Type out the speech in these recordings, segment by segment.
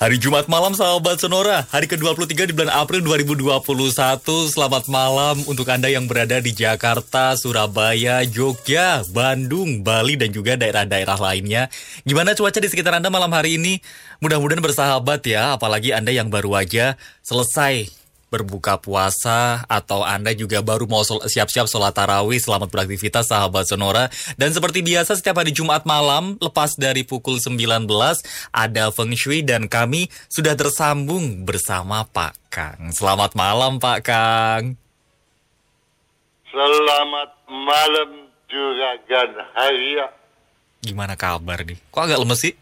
Hari Jumat malam sahabat Sonora, hari ke-23 di bulan April 2021. Selamat malam untuk Anda yang berada di Jakarta, Surabaya, Jogja, Bandung, Bali, dan juga daerah-daerah lainnya. Gimana cuaca di sekitar Anda malam hari ini? Mudah-mudahan bersahabat ya, apalagi Anda yang baru aja selesai berbuka puasa atau Anda juga baru mau siap-siap sholat tarawih selamat beraktivitas sahabat Sonora dan seperti biasa setiap hari Jumat malam lepas dari pukul 19 ada Feng Shui dan kami sudah tersambung bersama Pak Kang selamat malam Pak Kang Selamat malam Juragan Haria Gimana kabar nih? Kok agak lemes sih?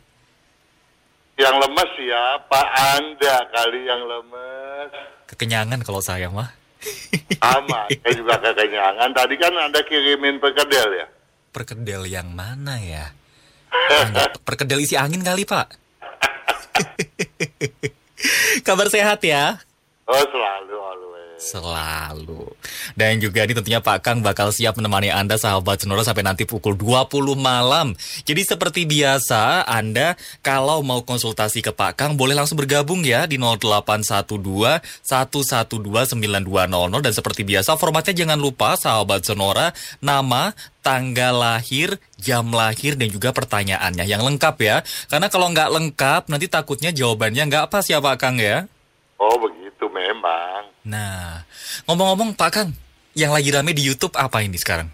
Yang lemes ya Pak Anda kali yang lemes Kekenyangan kalau saya mah. Sama, saya juga kekenyangan. Tadi kan Anda kirimin perkedel ya? Perkedel yang mana ya? Enggak, perkedel isi angin kali, Pak. Kabar sehat ya? Oh, selalu, always. Selalu. Dan juga ini tentunya Pak Kang bakal siap menemani Anda sahabat Sonora sampai nanti pukul 20 malam. Jadi seperti biasa Anda kalau mau konsultasi ke Pak Kang boleh langsung bergabung ya di 0812 112 9200 dan seperti biasa formatnya jangan lupa sahabat Sonora nama tanggal lahir, jam lahir, dan juga pertanyaannya yang lengkap ya. Karena kalau nggak lengkap, nanti takutnya jawabannya nggak pas ya Pak Kang ya. Oh begitu memang. Nah, ngomong-ngomong Pak Kang, yang lagi rame di YouTube apa ini sekarang?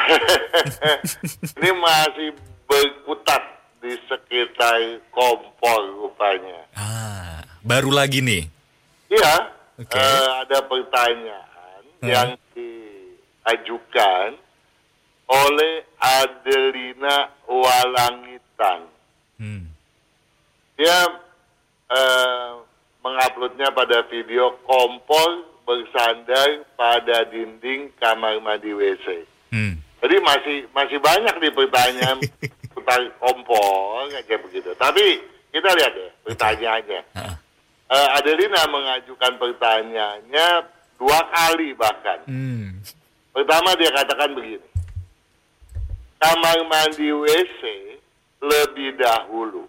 ini masih berkutat di sekitar kompor rupanya. Ah, baru lagi nih. Iya, Oke. eh, ada pertanyaan Hmm. yang diajukan oleh Adelina Walangitan. Hmm. Dia eh, menguploadnya pada video kompor bersandar pada dinding kamar mandi WC. Hmm. Jadi masih masih banyak nih pertanyaan tentang kompor kayak begitu. Tapi kita lihat ya pertanyaannya. Ah, Eh, Adelina mengajukan pertanyaannya dua kali bahkan. Hmm. Pertama dia katakan begini. Kamar mandi WC lebih dahulu.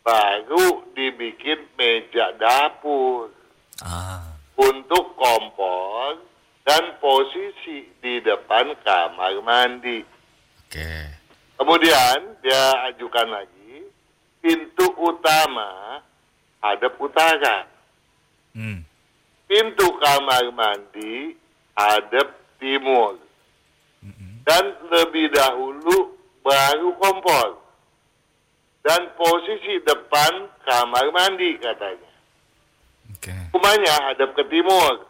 Baru dibikin meja dapur Ah. untuk kompor dan posisi di depan kamar mandi. Oke. Kemudian dia ajukan lagi pintu utama hadap utara. Hmm. Pintu kamar mandi hadap timur. Dan lebih dahulu baru kompor. Dan posisi depan kamar mandi katanya. Oke. Rumahnya hadap ke timur.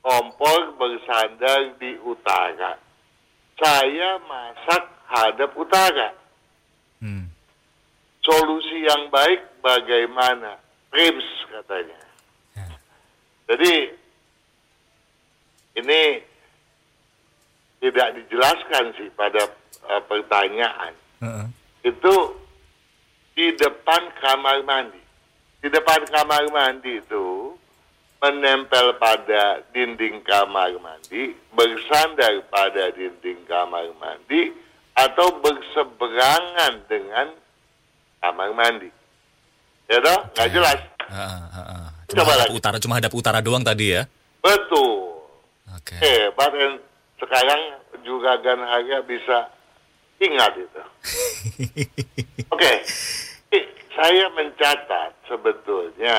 Kompor bersandar di utara. Saya masak hadap utara. Hmm. Solusi yang baik bagaimana? Prims katanya. Ya. Jadi ini tidak dijelaskan sih pada eh, pertanyaan. Heeh. Itu di depan kamar mandi. Di depan kamar mandi itu menempel pada dinding kamar mandi, bersandar pada dinding kamar mandi, atau berseberangan dengan kamar mandi. Ya toh? Nggak jelas. Ah, ah, ah. Coba Cuma hadap lagi. utara, cuma hadap utara doang tadi ya. Betul. Oke. Hebat. dan sekarang juga Gan Harga bisa ingat itu. Oke. I- Saya mencatat sebetulnya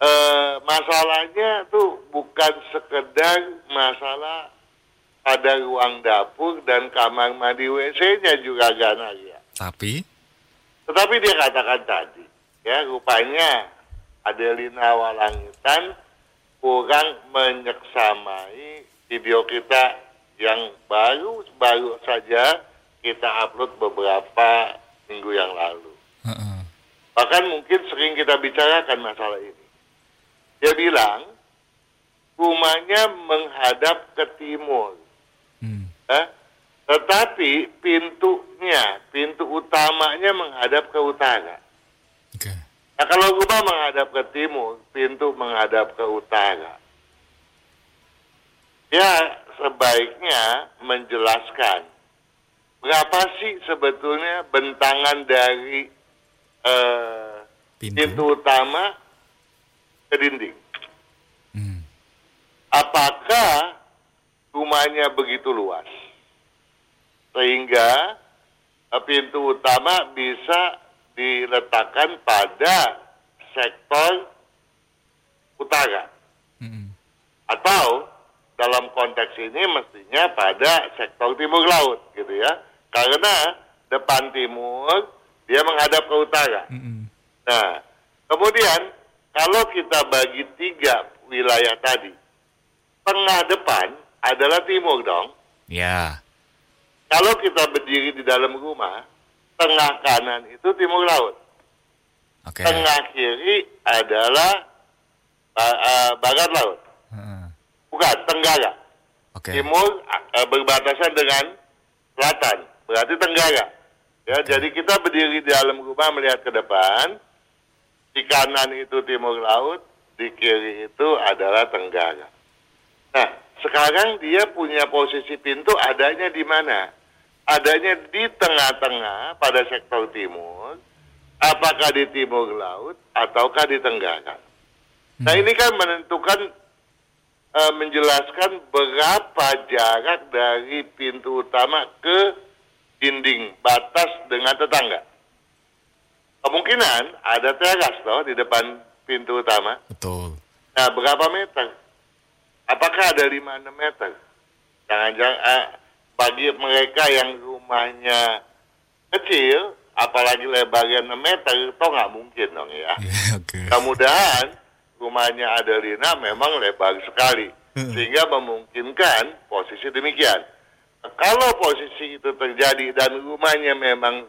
eh, masalahnya tuh bukan sekedar masalah pada ruang dapur dan kamar mandi WC-nya juga Gan Harga. Tapi Tetapi dia katakan tadi, ya rupanya Adelina Walangitan kurang menyeksamai video kita yang baru baru saja kita upload beberapa minggu yang lalu. Bahkan mungkin sering kita bicarakan masalah ini. Dia bilang rumahnya menghadap ke timur. Hmm. Eh? Tetapi pintunya, pintu utamanya menghadap ke utara. Oke. Nah kalau rumah menghadap ke timur, pintu menghadap ke utara. Ya sebaiknya menjelaskan berapa sih sebetulnya bentangan dari eh, Pintu. pintu utama ke dinding. Hmm. Apakah rumahnya begitu luas sehingga eh, pintu utama bisa diletakkan pada sektor utara Mm-mm. atau dalam konteks ini mestinya pada sektor timur laut gitu ya karena depan timur dia menghadap ke utara Mm-mm. Nah, kemudian kalau kita bagi tiga wilayah tadi, tengah depan adalah timur dong. Ya. Kalau kita berdiri di dalam rumah, tengah kanan itu timur laut, Oke. tengah kiri adalah eh, barat laut. Bukan tenggara. Oke. Timur eh, berbatasan dengan selatan, berarti tenggara. Ya, jadi kita berdiri di dalam rumah melihat ke depan, di kanan itu timur laut, di kiri itu adalah tenggara. Nah, sekarang dia punya posisi pintu adanya di mana? Adanya di tengah-tengah pada sektor timur, apakah di timur laut ataukah di tenggara. Nah, ini kan menentukan eh, menjelaskan berapa jarak dari pintu utama ke dinding batas dengan tetangga. Kemungkinan ada teras toh di depan pintu utama. Betul. Nah, berapa meter? Apakah ada 5-6 meter? Jangan-jangan eh, bagi mereka yang rumahnya kecil, apalagi lebarnya 6 meter, toh nggak mungkin dong ya. Ya, oke. Mudah-mudahan rumahnya Adelina memang lebar sekali sehingga memungkinkan posisi demikian. Kalau posisi itu terjadi dan rumahnya memang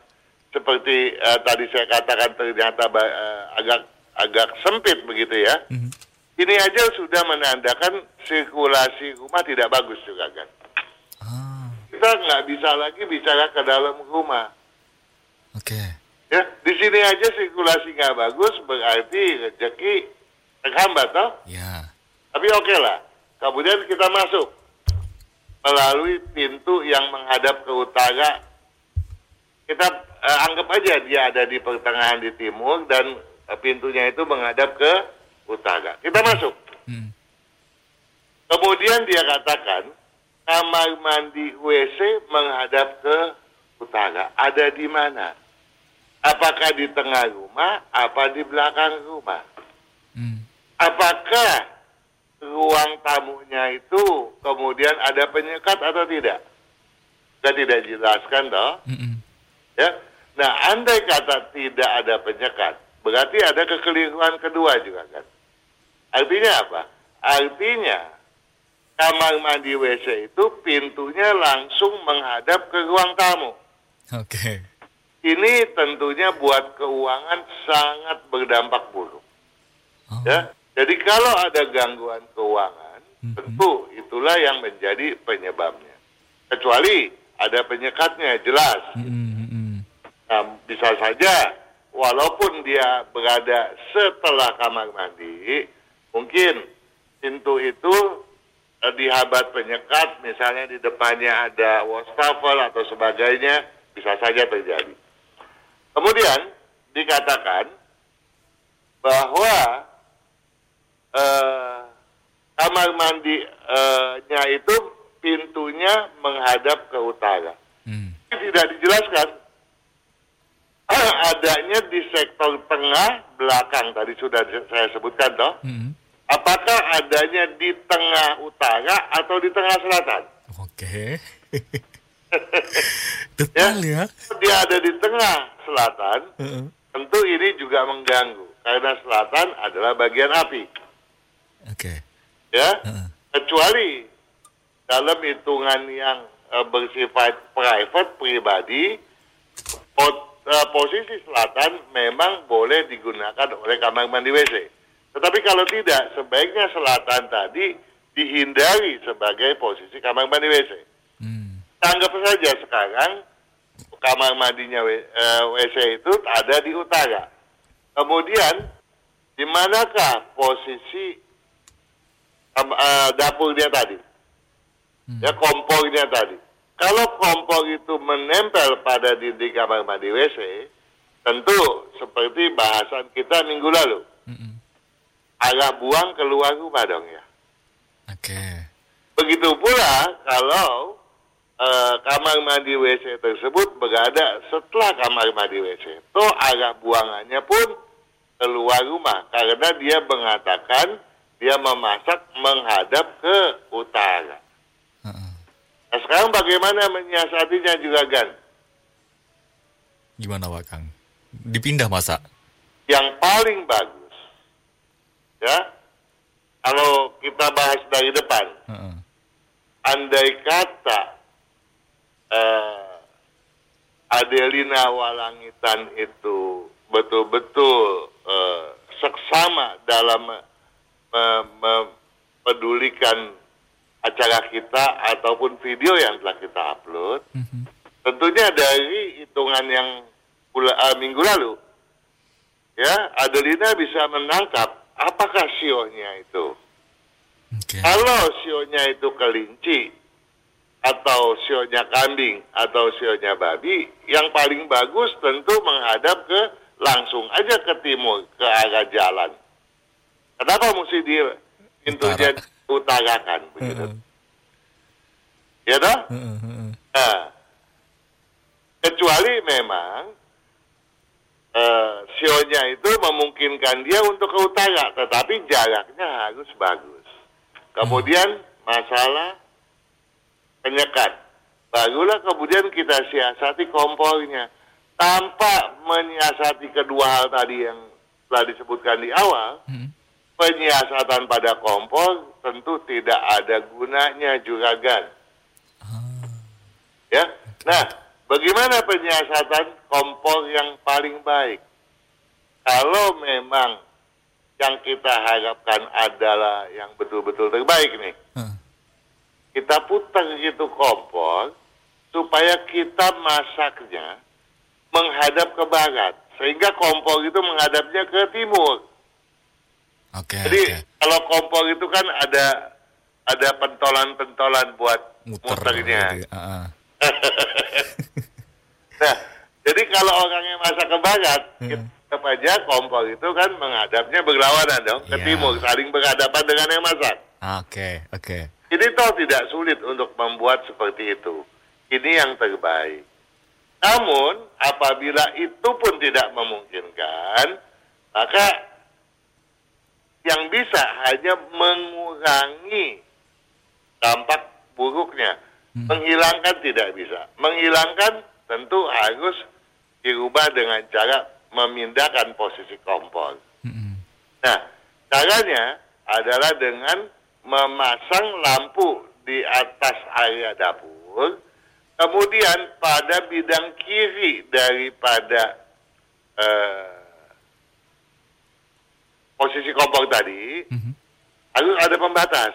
seperti eh, tadi saya katakan ternyata eh, agak agak sempit begitu ya. Mhm. Ini aja sudah menandakan sirkulasi rumah tidak bagus juga kan. Ah, Kita nggak bisa lagi bicara ke dalam rumah. oke. Ya, di sini aja sirkulasi nggak bagus berarti rezeki terhambat toh. Ya. Tapi oke lah. Kemudian kita masuk melalui pintu yang menghadap ke utara. Kita eh, anggap aja dia ada di pertengahan di timur dan eh, pintunya itu menghadap ke utara. Kita masuk. Hmm. Kemudian dia katakan kamar mandi WC menghadap ke utara. Ada di mana? Apakah di tengah rumah? Apa di belakang rumah? Apakah ruang tamunya itu kemudian ada penyekat atau tidak? Kita tidak jelaskan toh, Mm-mm. ya. Nah, andai kata tidak ada penyekat, berarti ada kekeliruan kedua juga kan. Artinya apa? Artinya kamar mandi WC itu pintunya langsung menghadap ke ruang tamu. Oke. Ini tentunya buat keuangan sangat berdampak buruk. Oh. Ya, jadi kalau ada gangguan keuangan, Mhm. tentu itulah yang menjadi penyebabnya. Kecuali ada penyekatnya, jelas. Mm-mm. Nah, bisa saja, walaupun dia berada setelah kamar mandi, mungkin pintu itu eh, dihabat penyekat, misalnya di depannya ada wastafel atau sebagainya, bisa saja terjadi. Kemudian dikatakan bahwa eh, kamar mandinya itu pintunya menghadap ke utara. Hmm. Tidak dijelaskan adanya di sektor tengah belakang tadi sudah saya sebutkan toh. Mm-mm. Apakah adanya di tengah utara atau di tengah selatan? Oke. Detail ya. Dia ada di tengah selatan, Heeh. tentu ini juga mengganggu karena selatan adalah bagian api, Oke. ya. Heeh. Kecuali dalam hitungan yang uh, bersifat private pribadi pot- uh, posisi selatan memang boleh digunakan oleh kamar mandi WC. Tetapi kalau tidak, sebaiknya selatan tadi dihindari sebagai posisi kamar mandi WC. Hmm. Anggap saja sekarang kamar mandinya W- eh, WC itu ada di utara. Kemudian di manakah posisi kam- eh, dapurnya tadi? Ya kompornya tadi. Kalau kompor itu menempel pada dinding kamar mandi WC, tentu seperti bahasan kita minggu lalu, Mm-mm. arah buang keluar rumah dong ya. Oke. Begitu pula kalau eh, kamar mandi WC tersebut berada setelah kamar mandi WC. Toh arah buangannya pun keluar rumah karena dia mengatakan dia memasak menghadap ke utara. Nah sekarang bagaimana menyiasatinya juga Gan? Gimana Pak Kang? Dipindah masa? Yang paling bagus, ya, kalau kita bahas dari depan, Heeh. andai kata eh, Adelina Walangitan itu betul-betul eh, seksama dalam mempedulikan acara kita ataupun video yang telah kita upload, Mhm. tentunya dari hitungan yang bula- eh, minggu lalu, ya Adelina bisa menangkap apakah sionya itu. Oke. Kalau sionya itu kelinci atau sionya kambing atau sionya babi, yang paling bagus tentu menghadap ke langsung aja ke timur ke arah jalan. Kenapa mesti di Utara. utarakan begitu? Ya toh? Nah, kecuali memang eh, sionya itu memungkinkan dia untuk ke utara, tetapi jaraknya harus bagus. Kemudian masalah penyekat, barulah kemudian kita siasati kompornya. Tanpa menyiasati kedua hal tadi yang telah disebutkan di awal, Hmm. Penyiasatan pada kompor tentu tidak ada gunanya juragan. Ya. Nah, bagaimana penyiasatan kompor yang paling baik? Kalau memang yang kita harapkan adalah yang betul-betul terbaik nih, Heeh. kita putar gitu kompor supaya kita masaknya menghadap ke barat, sehingga kompor itu menghadapnya ke timur. Oke, Jadi oke. kalau kompor itu kan ada ada pentolan-pentolan buat Muter. muternya. gitu. Heeh. Nah, jadi kalau orangnya masak ke barat, Hmm. tetap aja kompor itu kan menghadapnya berlawanan dong ke Iya. timur, saling berhadapan dengan yang masak. Oke, oke. Ini toh tidak sulit untuk membuat seperti itu. Ini yang terbaik. Namun, apabila itu pun tidak memungkinkan, maka yang bisa hanya mengurangi dampak buruknya. Menghilangkan tidak bisa. Menghilangkan tentu harus dirubah dengan cara memindahkan posisi kompor. Mm-mm. Nah, caranya adalah dengan memasang lampu di atas area dapur, kemudian pada bidang kiri daripada eh, posisi kompor tadi Mhm. harus ada pembatas,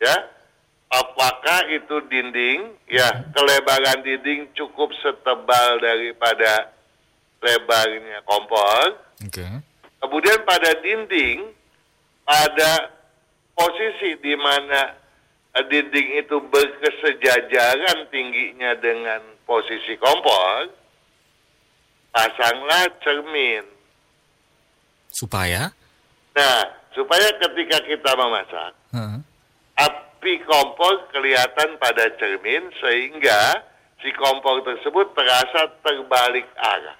ya. Apakah itu dinding? Ya, kelebaran dinding cukup setebal daripada lebarnya kompor. Oke. Kemudian pada dinding pada posisi di mana eh, dinding itu berkesejajaran tingginya dengan posisi kompor, pasanglah cermin. Supaya? Nah, supaya ketika kita memasak, Heeh. api kompor kelihatan pada cermin sehingga si kompor tersebut terasa terbalik arah.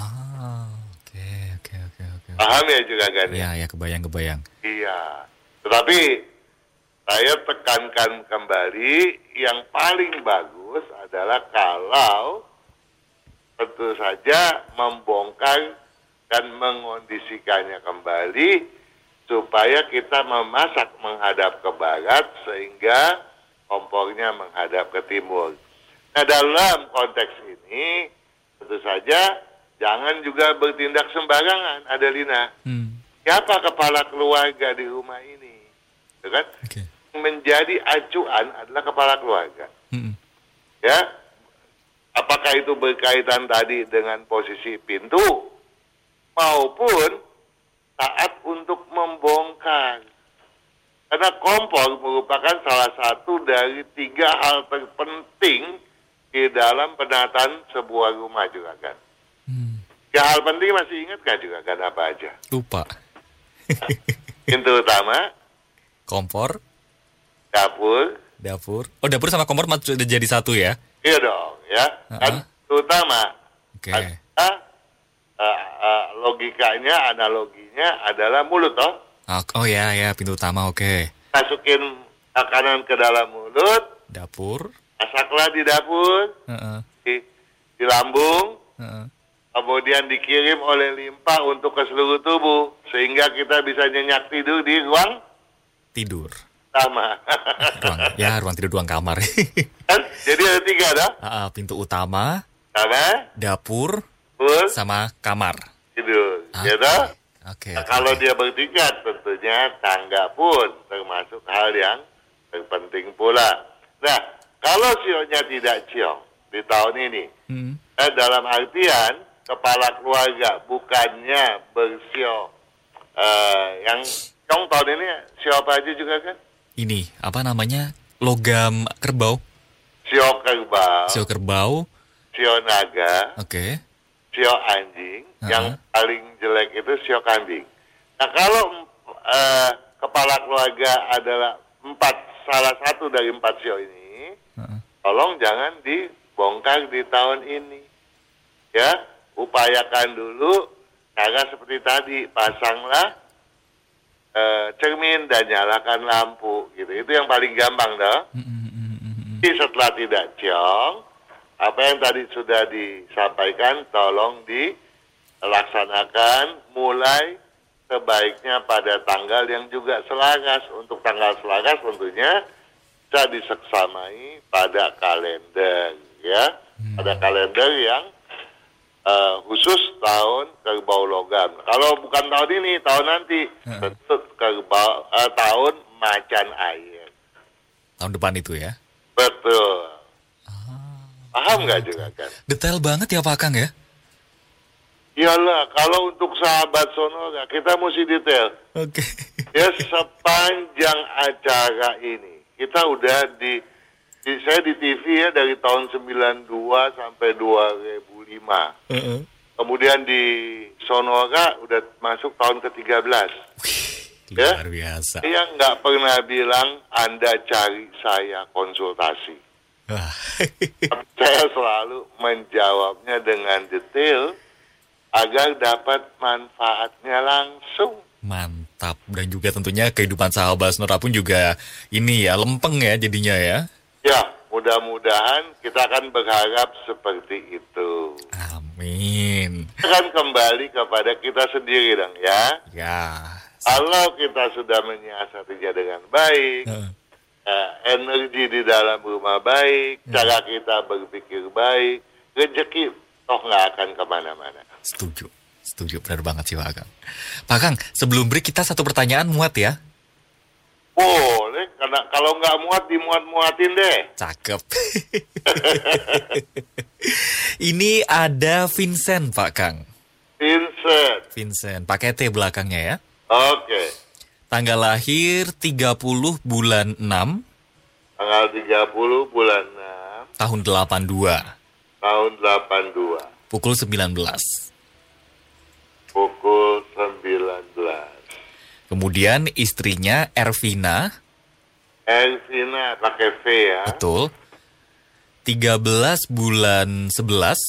Ah, oke, oke, oke, oke. Paham ya juga kan? Ya, ya, kebayang, kebayang. Iya. Tetapi saya tekankan kembali yang paling bagus adalah kalau tentu saja membongkar dan mengondisikannya kembali supaya kita memasak menghadap ke barat sehingga kompornya menghadap ke timur. Nah dalam konteks ini tentu saja jangan juga bertindak sembarangan, Adelina. Hmm. Siapa kepala keluarga di rumah ini? Gitu kan? Oke. Menjadi acuan adalah kepala keluarga. Mm-mm. Ya, apakah itu berkaitan tadi dengan posisi pintu maupun saat untuk membongkar. Karena kompor merupakan salah satu dari tiga hal terpenting di dalam penataan sebuah rumah juga kan. Hmm. Tiga hal penting masih ingat kan juga kan apa aja? Lupa. Pintu utama, Kompor, dapur, dapur. Oh dapur sama kompor sudah jadi satu ya? iya dong ya. Dan Uh-uh. pintu utama Oke. ada eh, eh, logikanya, analoginya adalah mulut toh. Oh ya ya pintu utama oke. Masukin makanan ke dalam mulut, Dapur. masaklah di dapur, Heeh, di, di lambung, heeh. kemudian dikirim oleh limpa untuk ke seluruh tubuh sehingga kita bisa nyenyak tidur di ruang Tidur. utama. Ruang, ya ruang tidur ruang kamar. Kan? Jadi ada tiga dah, Ah, ah, pintu utama, sama, dapur, pun, sama kamar. tidur. Oke. Ya toh? Oke. Nah, kalau dia bertingkat tentunya tangga pun termasuk hal yang terpenting pula. Nah, kalau sionya tidak ciong di tahun ini, Hmm. eh, dalam artian kepala keluarga bukannya bersio eh, yang ciong tahun ini sio apa aja juga kan? Ini apa namanya? Logam kerbau. Sio kerbau, Sio kerbau. sio naga, Oke. Sio anjing, Uh-huh. yang paling jelek itu sio kambing. Nah kalau eh, kepala keluarga adalah empat salah satu dari empat sio ini, Heeh. tolong jangan dibongkar di tahun ini. Ya, upayakan dulu cara seperti tadi, pasanglah eh, cermin dan nyalakan lampu gitu. Itu yang paling gampang mm. Jadi setelah tidak ciong, apa yang tadi sudah disampaikan tolong dilaksanakan mulai sebaiknya pada tanggal yang juga selaras. Untuk tanggal selaras tentunya bisa diseksamai pada kalender ya, pada kalender yang eh, khusus tahun kerbau logam. Kalau bukan tahun ini, tahun nanti tentu kerbau eh, tahun macan air. Tahun depan itu ya. Betul. Paham nggak juga kan? Detail banget ya Pak Kang ya. Iyalah, kalau untuk sahabat Sonora kita mesti detail. Oke. Ya sepanjang acara ini kita udah di, di saya di TV ya dari tahun 92 sampai 2005. Heeh. Kemudian di Sonora udah masuk tahun ke-13. Ya? Luar biasa. Saya nggak pernah bilang Anda cari saya konsultasi. Saya selalu menjawabnya dengan detail agar dapat manfaatnya langsung. Mantap dan juga tentunya kehidupan sahabat Sonora pun juga ini ya lempeng ya jadinya ya. Ya, mudah-mudahan kita akan berharap seperti itu. Amin. Akan kembali kepada kita sendiri dong ya. Ya. Kalau kita sudah menyiasatinya dengan baik, Heeh. Eh, energi di dalam rumah baik, cara kita berpikir baik, rezeki toh nggak akan ke mana-mana. Setuju. Setuju benar banget sih Pak Kang. Pak Kang, sebelum break kita satu pertanyaan muat ya. Boleh, karena kalau nggak muat dimuat-muatin deh. Cakep. Ini ada Vincent Pak Kang. Vincent, Vincent, pakai T belakangnya ya. oke. Tanggal lahir 30 bulan 6 Tanggal 30 bulan 6 tahun 82 tahun 82 pukul 19. pukul 19. Kemudian istrinya Ervina, Elvina pakai V ya. betul. 13 bulan 11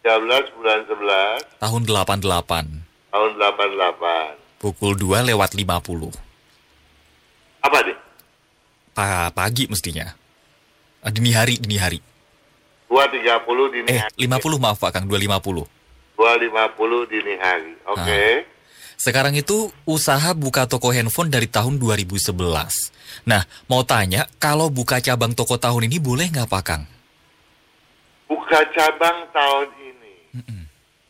13 bulan 11 tahun 88 tahun 88. Pukul 2 lewat 50. Apa nih? Pa pagi mestinya. Ah, Dini hari, dini hari. 2.30 dini Eh, hari. 50 maaf Pak Kang, 250. 2.50 dini hari. Oke. Sekarang itu usaha buka toko handphone dari tahun 2011. Nah, mau tanya, kalau buka cabang toko tahun ini boleh nggak Pak Kang? Buka cabang tahun ini.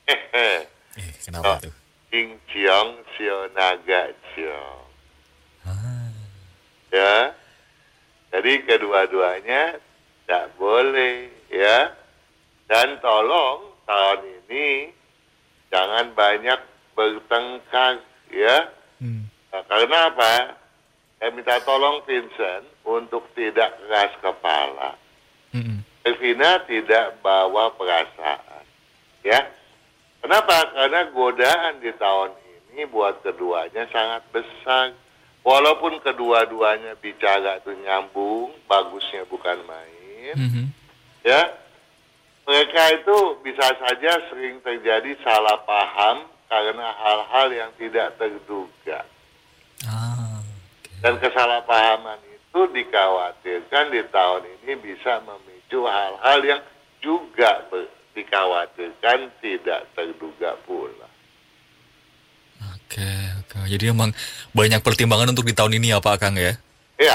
Hehe. Eh, kenapa Oh. tuh? King Ciong, Sio Naga Ciong. Ah. Ya. Jadi kedua-duanya tidak boleh ya. Dan tolong tahun ini jangan banyak bertengkar ya. Hmm. Nah, karena apa? Saya minta tolong Vincent untuk tidak keras kepala. Mm-mm. Elvina tidak bawa perasaan. Ya. Kenapa? Karena godaan di tahun ini buat keduanya sangat besar. Walaupun kedua-duanya bicara itu nyambung, bagusnya bukan main, Mhm. ya. Mereka itu bisa saja sering terjadi salah paham karena hal-hal yang tidak terduga. Ah, Dan kesalahpahaman itu dikhawatirkan di tahun ini bisa memicu hal-hal yang juga dikhawatirkan tidak terduga pula. Oke, oke. Jadi emang banyak pertimbangan untuk di tahun ini ya Pak Kang ya? Ya,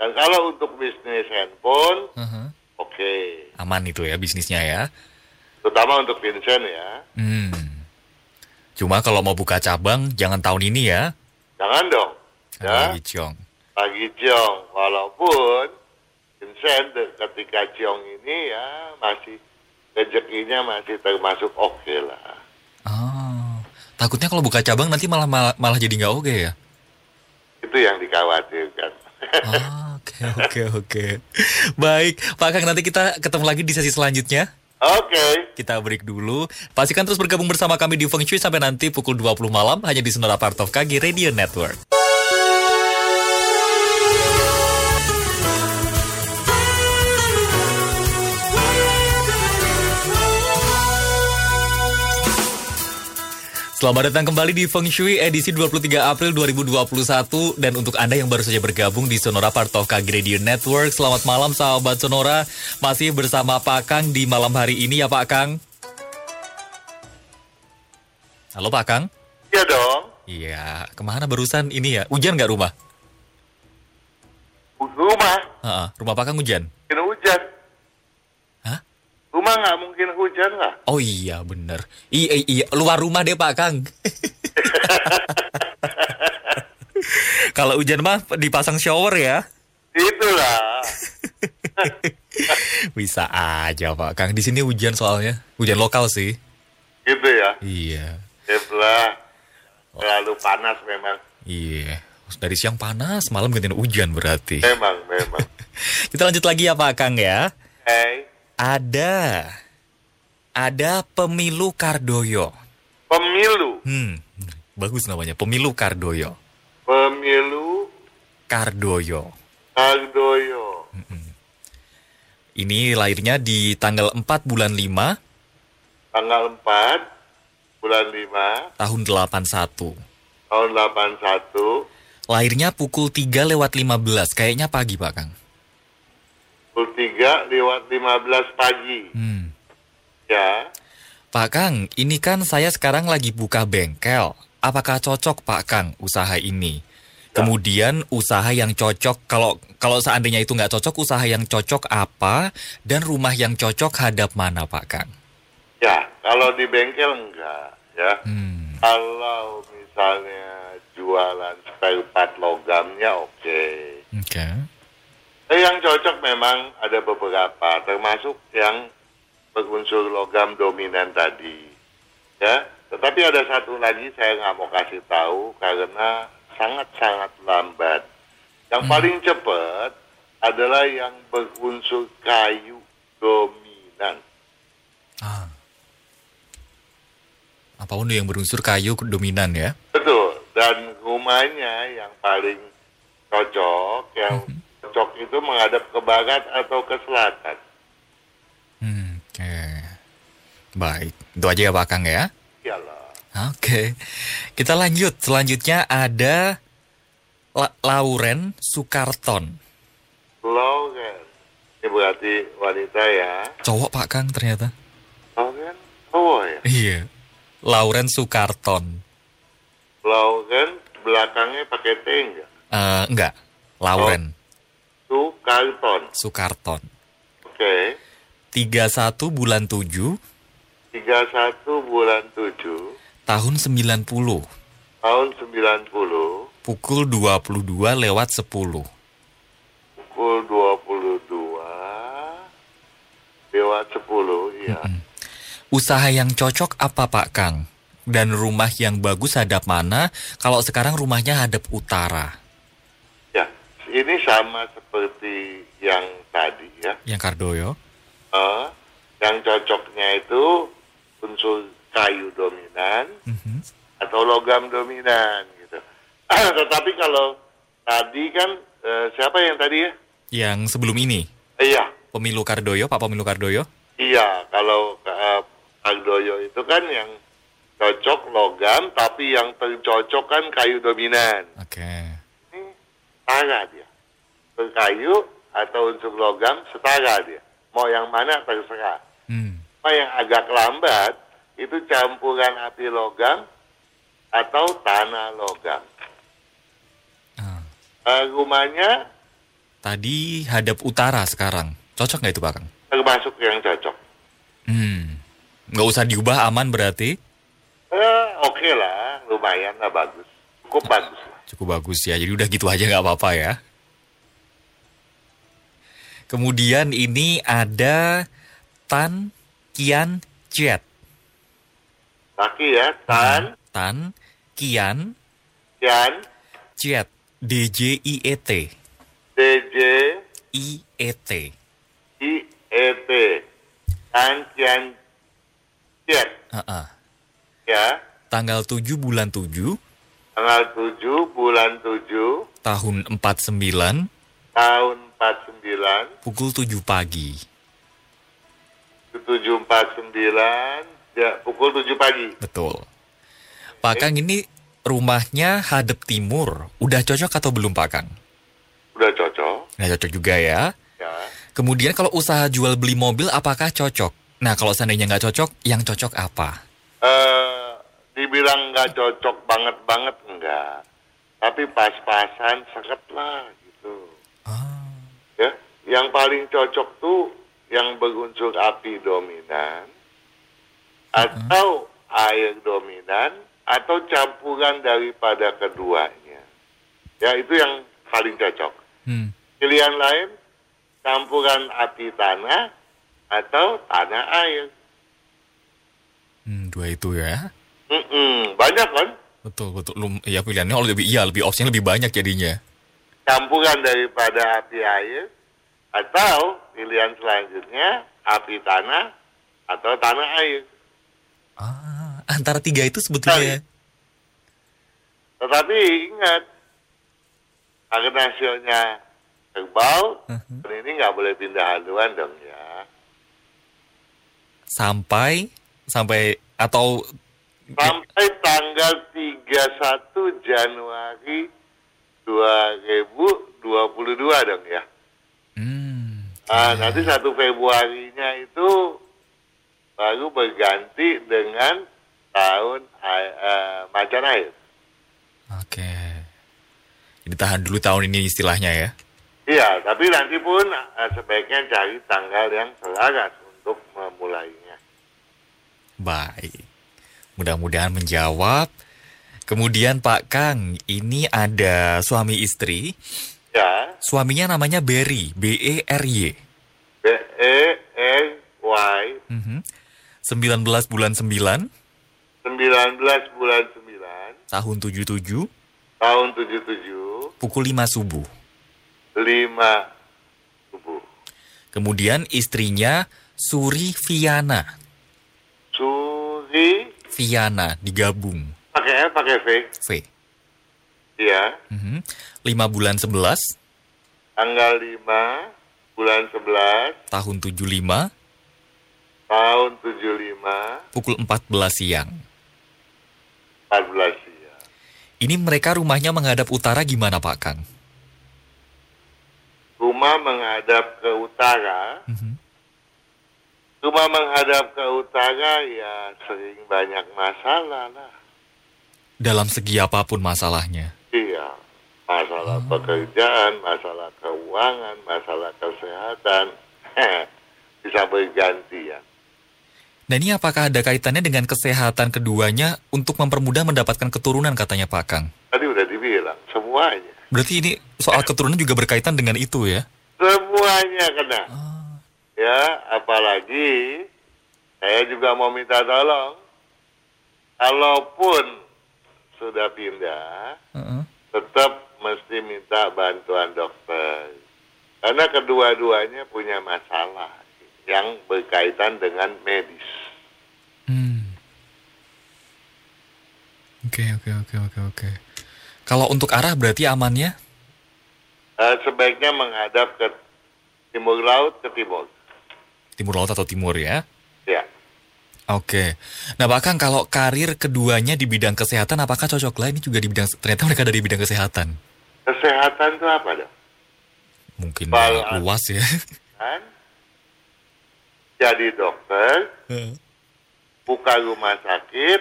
dan kalau untuk bisnis handphone, Mhm. oke. Aman itu ya bisnisnya ya? Terutama untuk Vincent ya. Hmm. Cuma kalau mau buka cabang jangan tahun ini ya? Jangan dong. Ya, lagi ciong. pagi Ciong. Walaupun Vincent ketika Ciong ini ya masih rezekinya masih termasuk oke lah. Ah, takutnya kalau buka cabang nanti malah malah, malah jadi nggak oke ya? Itu yang dikhawatirkan. Ah, Oke, oke, oke. Baik, Pak Kang nanti kita ketemu lagi di sesi selanjutnya. Oke. Kita break dulu. Pastikan terus bergabung bersama kami di Feng Shui sampai nanti pukul 20 malam hanya di Sonora Part of KG Radio Network. Selamat datang kembali di Feng Shui edisi 23 April 2021 dan untuk Anda yang baru saja bergabung di Sonora Part of KG Radio Network, selamat malam sahabat Sonora. Masih bersama Pak Kang di malam hari ini ya Pak Kang. Halo Pak Kang. Iya dong. Iya, ke mana barusan ini ya? Hujan nggak rumah? Rumah Heeh, rumah Pak Kang hujan. Rumah nggak mungkin hujan lah. Oh iya bener. Iya, iya, luar rumah deh Pak Kang. Kalau hujan mah dipasang shower ya. Itulah. Bisa aja Pak Kang. Di sini hujan soalnya. Hujan lokal sih. gitu ya. Iya. Sebelah terlalu panas memang. Iya. Dari siang panas, malam gantiin hujan berarti. Memang, memang. Kita lanjut lagi ya Pak Kang ya. Hey, Ada. Ada pemilu Kardoyo. pemilu, Hmm, bagus namanya. Pemilu Kardoyo. pemilu Kardoyo. Kardoyo. Ini lahirnya di tanggal 4 bulan 5 Tanggal 4 bulan 5 tahun 81. tahun 81 Lahirnya pukul 3 lewat 15. Kayaknya pagi Pak Kang. Pukul 3 lewat 15 pagi. Hmm. Ya, Pak Kang, ini kan saya sekarang lagi buka bengkel. Apakah cocok Pak Kang usaha ini? Kemudian usaha yang cocok, kalau kalau seandainya itu nggak cocok, usaha yang cocok apa? Dan rumah yang cocok hadap mana Pak Kang? ya kalau di bengkel enggak ya. Hmm. Kalau misalnya jualan spare part logamnya oke. Oke. Eh, yang cocok memang ada beberapa, termasuk yang berunsur logam dominan tadi. Ya, tetapi ada satu lagi saya nggak mau kasih tahu karena sangat-sangat lambat. Yang paling cepat adalah yang berunsur kayu dominan. Ah. Apa pun yang berunsur kayu dominan ya. Betul. Dan rumahnya yang paling cocok, yang cocok itu menghadap ke barat atau ke selatan. Hmm, Oke. Baik, itu aja ya Pak Kang ya. Iyalah. Oke, kita lanjut. Selanjutnya ada La- Lauren Sukarton. Logan. Ini berarti wanita ya. Cowok Pak Kang ternyata. Logan? Oh ya. Iya. Lauren Sukarton. Lauren belakangnya pakai T enggak? Eh, enggak. Lauren Sukarton. Sukarton. Oke. 31 bulan 7 31 bulan 7 tahun 90 tahun 90 pukul 22 lewat 10. pukul 22 lewat 10 ya. Usaha yang cocok apa Pak Kang? Dan rumah yang bagus hadap mana? Kalau sekarang rumahnya hadap utara. Ini sama seperti yang tadi ya. Yang Kardoyo. Eh, yang cocoknya itu unsur kayu dominan Mhm. atau logam dominan gitu. Tetapi kalau tadi kan eh, siapa yang tadi ya? Yang sebelum ini. Iya, Pemilu Kardoyo, Pak Pemilu Kardoyo. iya. Kalau uh, Aldoyo itu kan yang cocok logam, tapi yang tercocok kan kayu dominan. Oke. Ini setara dia. Berkayu atau unsur logam setara dia. Mau yang mana terserah. Hmm. Cuma yang agak lambat itu campuran api logam atau tanah logam. Ah. Eh, rumahnya Tadi hadap utara sekarang. Cocok nggak itu Pak Kang? termasuk yang cocok. Hmm. Nggak usah diubah aman berarti? Eh, Oke lah, lumayan lah bagus. Cukup bagus. Cukup bagus ya. Jadi udah gitu aja nggak apa-apa ya. Kemudian ini ada Tan Kian Jet. Laki ya, Tan, Tan Kian Kian, Jet. D J I E T. DJ, I E T. I, E, T. Tan, Kian, Kian. Ha-ha. Ya, Tanggal 7 bulan 7 tanggal 7 bulan 7 tahun 49 tahun 49 pukul 7 pagi. 749 ya pukul 7 pagi. Betul. Pak Kang ini rumahnya hadap timur. Udah cocok atau belum Pak Kang? Udah cocok Udah cocok juga ya. ya. Kemudian kalau usaha jual beli mobil apakah cocok? Nah kalau seandainya nggak cocok, yang cocok apa? Eh dibilang nggak cocok banget banget enggak. Tapi pas-pasan seket lah gitu. Ah, Ya, yang paling cocok tuh yang berunsur api dominan atau air dominan atau campuran daripada keduanya. Ya, itu yang paling cocok. hmm. Pilihan lain campuran api tanah atau tanah air. Hmm, dua itu ya. Mm-mm, banyak kan Betul betul. Lum, ya pilihannya oh, lebih iya lebih opsinya lebih banyak jadinya. campuran daripada api air atau pilihan selanjutnya api tanah atau tanah air. Ah, antara tiga itu sebetulnya. Tetapi ingat, karena hasilnya dan ini nggak boleh pindah haluan dong ya. Sampai sampai atau Sampai tanggal 31 Januari 2022 dong ya. hmm, Nah, nanti 1 Februarinya itu baru berganti dengan tahun eh, macan air. oke. Jadi tahan dulu tahun ini istilahnya ya. Iya, tapi nanti pun eh, sebaiknya cari tanggal yang selaras untuk memulainya. Baik. Mudah-mudahan menjawab. Kemudian Pak Kang, ini ada suami istri. Ya, Suaminya namanya Berry, B E R Y. B E R Y Mhm. 19 bulan 9 19 bulan 9 tahun 77 tahun 77 pukul 5 subuh. 5 subuh. Kemudian istrinya Suri Viana. Viana digabung. pakai F pakai V. V. Iya, Mhm. 5 bulan 11 tanggal 5 bulan 11 tahun 75 tahun 75 pukul 14 siang. 14 ya. Ini mereka rumahnya menghadap utara gimana Pak Kang? Rumah menghadap ke utara. Mhm. Rumah menghadap ke utara ya sering banyak masalah lah. Dalam segi apa pun masalahnya. Iya, masalah pekerjaan, masalah keuangan, masalah kesehatan, bisa bergantian. Nah ini apakah ada kaitannya dengan kesehatan keduanya untuk mempermudah mendapatkan keturunan katanya Pak Kang? Tadi udah dibilang, semuanya. Berarti ini soal keturunan juga berkaitan dengan itu ya? Semuanya kena. Ya, apalagi saya juga mau minta tolong. Kalaupun sudah pindah, Heeh. tetap mesti minta bantuan dokter. Karena kedua-duanya punya masalah yang berkaitan dengan medis. Hmm. Oke oke oke oke oke. Kalau untuk arah berarti amannya? Eh, sebaiknya menghadap ke timur laut ke timur. Timur laut atau timur ya? Ya. Oke. Nah Pak Kang kalau karir keduanya di bidang kesehatan apakah cocok lah ini juga di bidang ternyata mereka ada di bidang kesehatan? Kesehatan itu apa dong? Mungkin uh, luas ya. Kan? Jadi dokter, buka rumah sakit,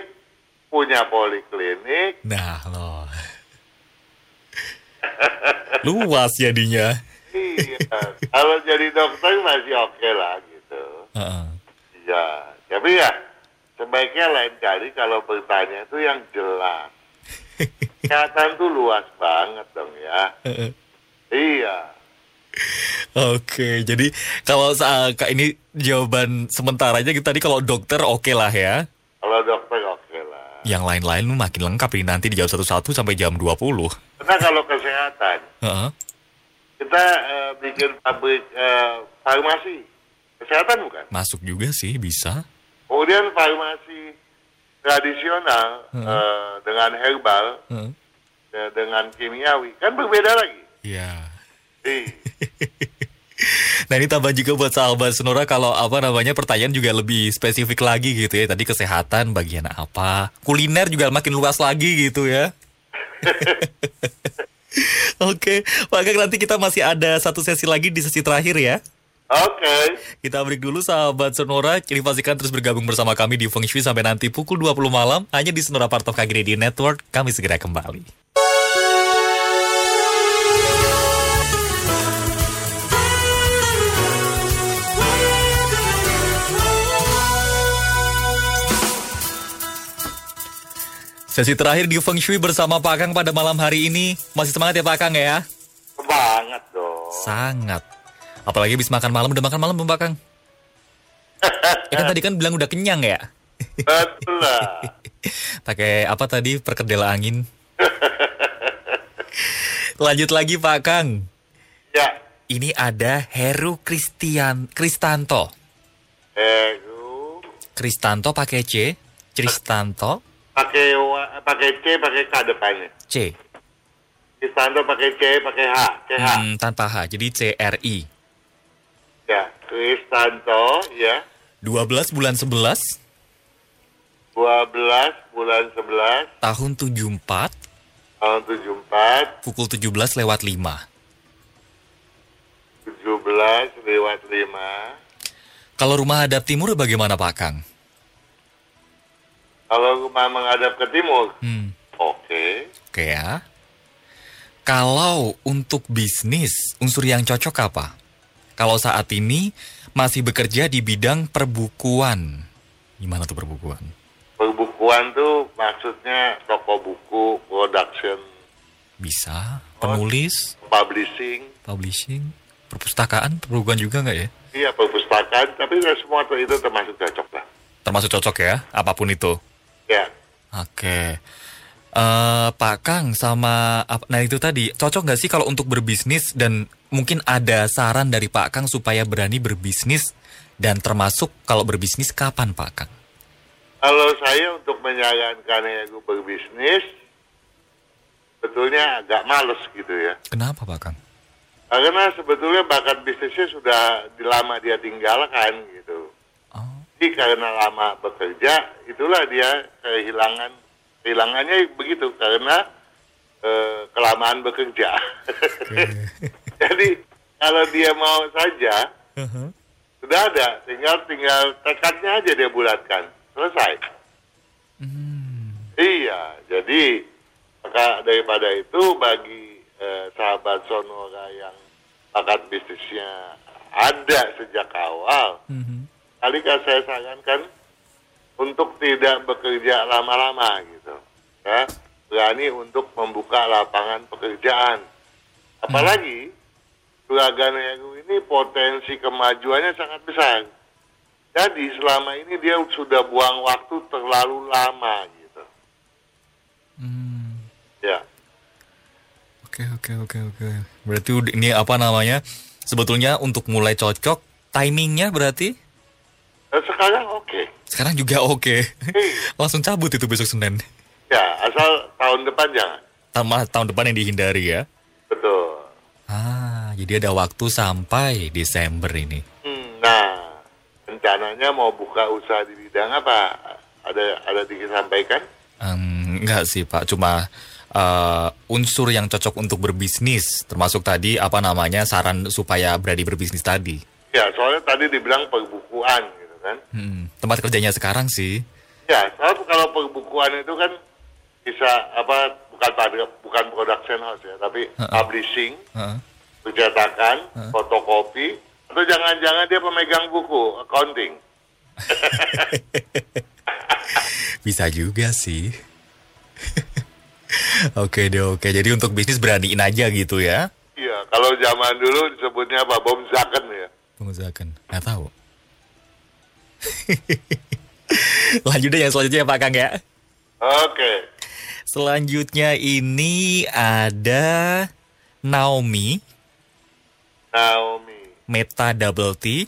punya poliklinik, nah loh. luas jadinya. iya. Kalau jadi dokter masih oke lah gitu. Heeh. Iya, tapi ya sebaiknya lain kali kalau bertanya itu yang jelas. Kesehatan tuh luas banget dong ya. Heeh. Iya. Oke, jadi kalau Kak, ini jawaban sementaranya gitu tadi kalau dokter oke lah ya. Kalau dokter oke lah. Yang lain-lain makin lengkap ini nanti di jam 11 sampai jam 20. Karena kalau kesehatan, Heeh. kita eh, bikin pabrik eh, farmasi. Kesehatan bukan? Masuk juga sih, bisa. Kemudian farmasi tradisional eh, dengan herbal, Heeh. eh, dengan kimiawi, kan berbeda lagi. Iya. Iya. Nah ini tambah juga buat sahabat Sonora kalau apa namanya pertanyaan juga lebih spesifik lagi gitu ya. Tadi kesehatan bagian apa, kuliner juga makin luas lagi gitu ya. Oke, Pak Kang nanti kita masih ada satu sesi lagi di sesi terakhir ya. Oke. Kita break dulu sahabat Sonora. Kini pastikan terus bergabung bersama kami di Feng Shui sampai nanti pukul 20 malam. Hanya di Sonora Part of KG Radio Network. Kami segera kembali. Sesi terakhir di Feng Shui bersama Pak Kang pada malam hari ini. Masih semangat ya Pak Kang ya? Banget dong. Sangat. Apalagi habis makan malam, udah makan malam belum Pak Kang? Ya kan tadi kan bilang udah kenyang ya? Betul lah. Pakai apa tadi perkedel angin? Lanjut lagi Pak Kang. Ya. Ini ada Heru Kristian Kristanto. Heru. Kristanto pakai C, Kristanto Pakai pakai C, pakai K depannya. C. Kristanto pakai C, pakai H. CH. Hmm, tanpa H, jadi C R I. Ya. Kristanto, ya. 12 bulan 11 12 bulan 11 tahun 74 tahun 74 pukul 17 lewat 5. 17 lewat 5 Kalau rumah hadap timur bagaimana Pak Kang? kalau rumah menghadap ke timur Hmm, oke oke ya. Kalau untuk bisnis, unsur yang cocok apa? Kalau saat ini masih bekerja di bidang perbukuan. Gimana tuh perbukuan? perbukuan tuh maksudnya toko buku production Bisa, penulis, publishing publishing, perpustakaan, perbukuan juga nggak ya? iya perpustakaan tapi semua itu termasuk cocok lah Termasuk cocok ya, apa pun itu. ya Oke. Eh Pak Kang sama nah itu tadi cocok nggak sih kalau untuk berbisnis? Dan mungkin ada saran dari Pak Kang supaya berani berbisnis? Dan termasuk kalau berbisnis kapan Pak Kang? kalau saya untuk menyarankan yang berbisnis betulnya agak males gitu ya. Kenapa Pak Kang? karena sebetulnya bakat bisnisnya sudah lama dia tinggalkan gitu. Oh, Jadi karena lama bekerja, itulah dia kehilangan kehilangannya begitu karena eh, kelamaan bekerja. Jadi kalau dia mau saja sudah ada, tinggal tinggal tekadnya aja dia bulatkan, selesai. Iya, jadi maka daripada itu bagi eh, sahabat Sonora yang bakat bisnisnya ada sejak awal, Mhm. kali kan saya sarankan untuk tidak bekerja lama-lama gitu, ya berani untuk membuka lapangan pekerjaan. Apalagi Suragana Heru ini potensi kemajuannya sangat besar. Jadi selama ini dia sudah buang waktu terlalu lama gitu. Hmm. Ya. Oke oke oke oke. Berarti ini apa namanya? Sebetulnya untuk mulai cocok timingnya berarti sekarang oke. Sekarang juga oke. Iya. Langsung cabut itu besok Senin. Ya, asal tahun depan jangan. Tambah tahun depan yang dihindari ya. Betul. Ah, jadi ada waktu sampai Desember ini. Hmm, nah, rencananya mau buka usaha di bidang apa? Ada ada disampaikan? Em, enggak sih Pak, cuma eh, unsur yang cocok untuk berbisnis, termasuk tadi apa namanya saran supaya berani berbisnis tadi. Ya, soalnya tadi dibilang perbukuan gitu kan. Hmm, tempat kerjanya sekarang sih. Ya, soalnya kalau perbukuan itu kan bisa apa bukan bukan production house ya, tapi Heeh. publishing, Heeh. percetakan, fotokopi, atau jangan-jangan dia pemegang buku, accounting. Bisa juga sih. oke deh, oke. Jadi untuk bisnis beraniin aja gitu ya. Iya, kalau zaman dulu disebutnya apa? Bom zaken ya. Pengusahakan. Nggak tahu. Lanjut deh yang selanjutnya Pak Kang ya. Oke. Selanjutnya ini ada Naomi, Naomi. Meta Double T,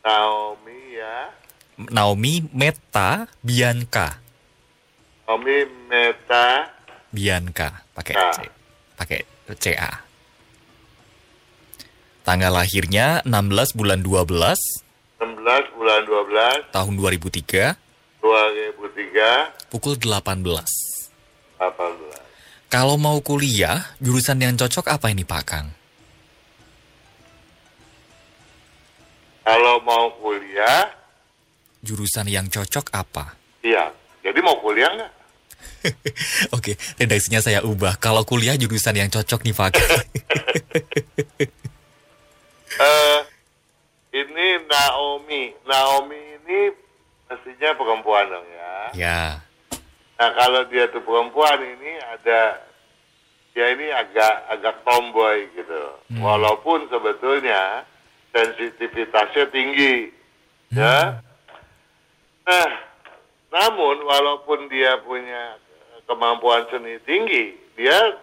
Naomi ya. Naomi Meta Bianca, Naomi Meta. Bianca pakai Nah. C, pakai CA. Tanggal lahirnya 16 bulan 12 16 bulan 12 tahun 2003 2003 pukul 18. 18. Kalau mau kuliah, jurusan yang cocok apa ini Pak Kang? Kalau mau kuliah, Jurusan yang cocok apa? iya. Jadi mau kuliah nggak? Oke, redaksinya saya ubah. Kalau kuliah jurusan yang cocok nih Pak Kang. Ini Naomi. Naomi ini mestinya perempuan dong ya. ya. Nah kalau dia tuh perempuan ini ada dia ini agak agak tomboy gitu. Walaupun sebetulnya sensitivitasnya tinggi, ya. Nah, namun walaupun dia punya kemampuan seni tinggi, dia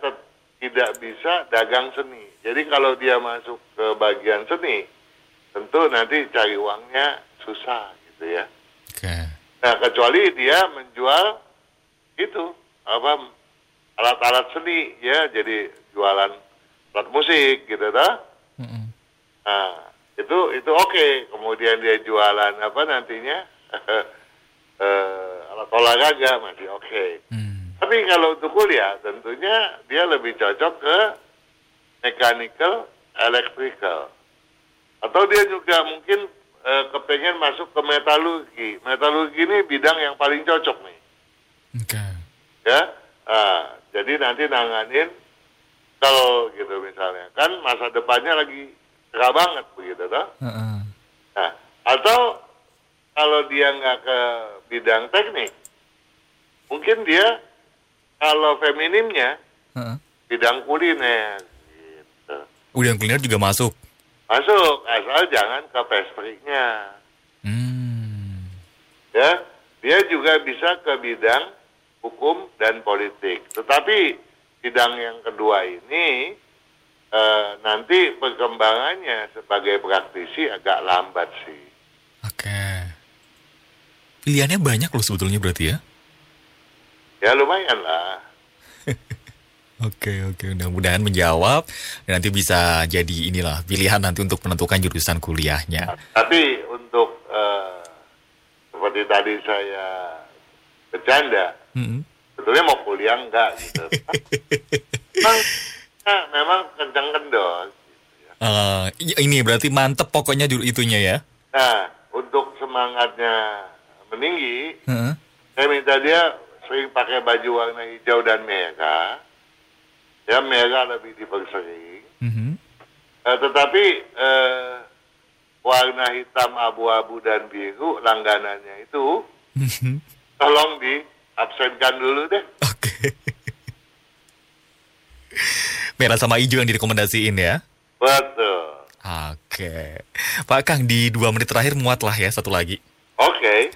tidak bisa dagang seni. Jadi kalau dia masuk ke bagian seni, tentu nanti cari uangnya susah gitu ya. Oke. Nah, kecuali dia menjual itu apa alat-alat seni ya, jadi jualan alat musik gitu dah. Mm-mm. Nah, itu itu oke. Kemudian dia jualan apa nantinya eh, alat olahraga masih oke. Hmm. Tapi kalau untuk kuliah tentunya dia lebih cocok ke mechanical, electrical. Atau dia juga mungkin eh, kepengen masuk ke metalurgi. Metalurgi ini bidang yang paling cocok nih, Oke. ya. Ah, jadi nanti nanganin kalau gitu misalnya, kan masa depannya lagi cerah banget begitu, toh? Heeh. Nah, atau kalau dia nggak ke bidang teknik, mungkin dia kalau feminimnya Heeh. bidang kuliner gitu. Udah kuliner juga masuk. Masuk, asal jangan ke pastriknya. Hmm. Ya, dia juga bisa ke bidang hukum dan politik. Tetapi bidang yang kedua ini eh, nanti perkembangannya sebagai praktisi agak lambat sih. Oke. Pilihannya banyak loh sebetulnya berarti ya. Ya lumayan lah. Oke oke mudah-mudahan menjawab dan nanti bisa jadi inilah pilihan nanti untuk menentukan jurusan kuliahnya. Tapi untuk eh, seperti tadi saya bercanda, Mm-mm. sebetulnya mau kuliah enggak gitu. memang, nah, memang kencang kendor. Eh, ini berarti mantep pokoknya juru itunya ya. Nah, untuk semangatnya meninggi, Heeh. saya minta dia sering pakai baju warna hijau dan merah. Ya merah lebih dipersering. Mhm. Eh, tetapi eh, warna hitam, abu-abu dan biru langganannya itu Mhm. tolong diabsenkan dulu deh. Oke. Merah sama hijau yang direkomendasiin ya. Betul. Oke. Pak Kang, di dua menit terakhir muat lah ya satu lagi. Oke.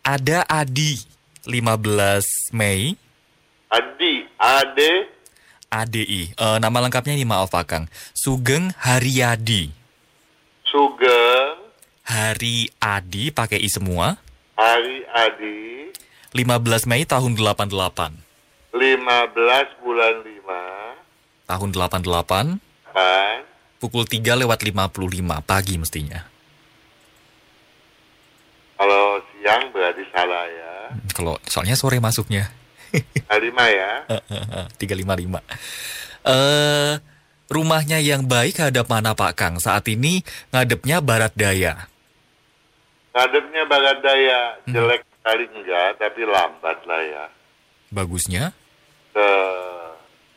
Ada Adi, 15 Mei, Adi, Ade, ADI. Eh, nama lengkapnya ini maaf Pak Kang. Sugeng Haryadi. Sugeng, Hari Adi pakai I semua. Hari Adi, 15 Mei tahun 88. 15 bulan 5, Tahun 88, kan? pukul 3 lewat 55 pagi mestinya. Kalau siang berarti salah ya. Hmm, Kalau soalnya sore masuknya. Harimah ya. 355. Eh, rumahnya yang baik hadap mana Pak Kang? Saat ini ngadepnya barat daya. Ngadepnya barat daya, jelek kali enggak, tapi lambat lah ya. Bagusnya? Ke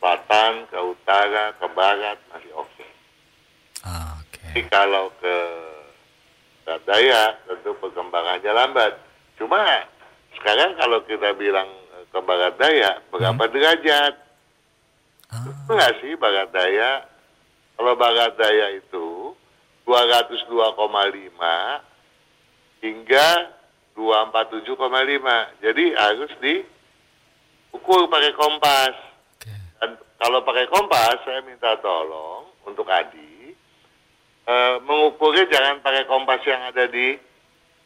selatan, ke utara, ke barat masih oke. Ah, Oke. Tapi kalau ke barat daya, tentu perkembangannya lambat. Cuma sekarang kalau kita bilang ke barat daya, berapa derajat? Ah, Enggak sih barat daya. Kalau barat daya itu 202,5 hingga 247,5. Jadi harus diukur pakai kompas. Oke. Dan kalau pakai kompas, saya minta tolong untuk Adi eh, mengukurnya jangan pakai kompas yang ada di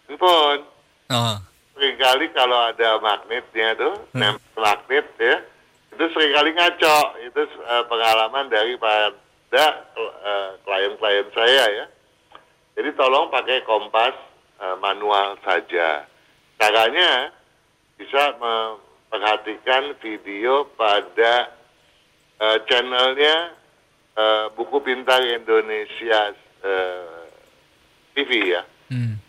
handphone. Oh, Seringkali kalau ada magnetnya tuh, nempel magnet ya, itu sering kali ngaco. Itu eh, pengalaman dari pada eh, klien-klien saya ya. Jadi tolong pakai kompas eh, manual saja. Caranya bisa memperhatikan video pada eh, channelnya eh, Buku Pintar Indonesia eh, TV ya. hmm.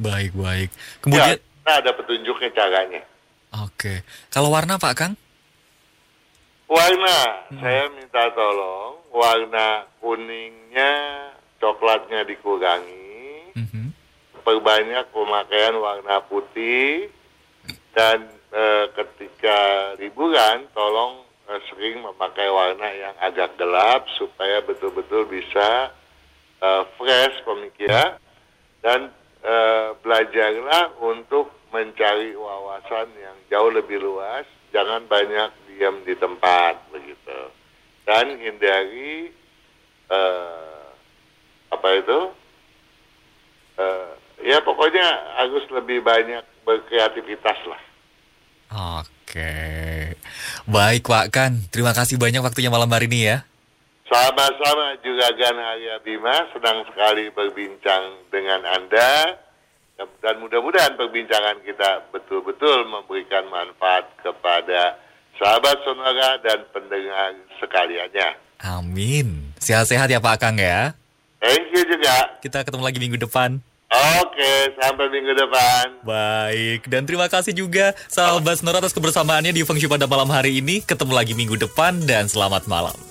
Baik, baik. Ya, Kemudian, kita ada petunjuknya caranya. oke. Kalau warna Pak Kang? Warna, saya minta tolong warna kuningnya, coklatnya dikurangi, Mhm. perbanyak pemakaian warna putih, dan eh, ketika liburan tolong eh, sering memakai warna yang agak gelap supaya betul-betul bisa eh, fresh pemikiran dan eh, belajarlah untuk mencari wawasan yang jauh lebih luas, jangan banyak diam di tempat begitu, dan hindari eh, apa itu? Eh, ya pokoknya harus lebih banyak berkreativitas lah. Oke. Baik Pak Kang, terima kasih banyak waktunya malam hari ini ya. Sama-sama juga Gan Arya Bima, senang sekali berbincang dengan Anda. Dan mudah-mudahan perbincangan kita betul-betul memberikan manfaat kepada sahabat sonora dan pendengar sekaliannya. Amin. Sehat-sehat ya Pak Kang ya. Thank you juga. Kita ketemu lagi minggu depan. Oke, sampai minggu depan. Baik, dan terima kasih juga sahabat Sonora atas kebersamaannya di Feng Shui pada malam hari ini. Ketemu lagi minggu depan dan selamat malam.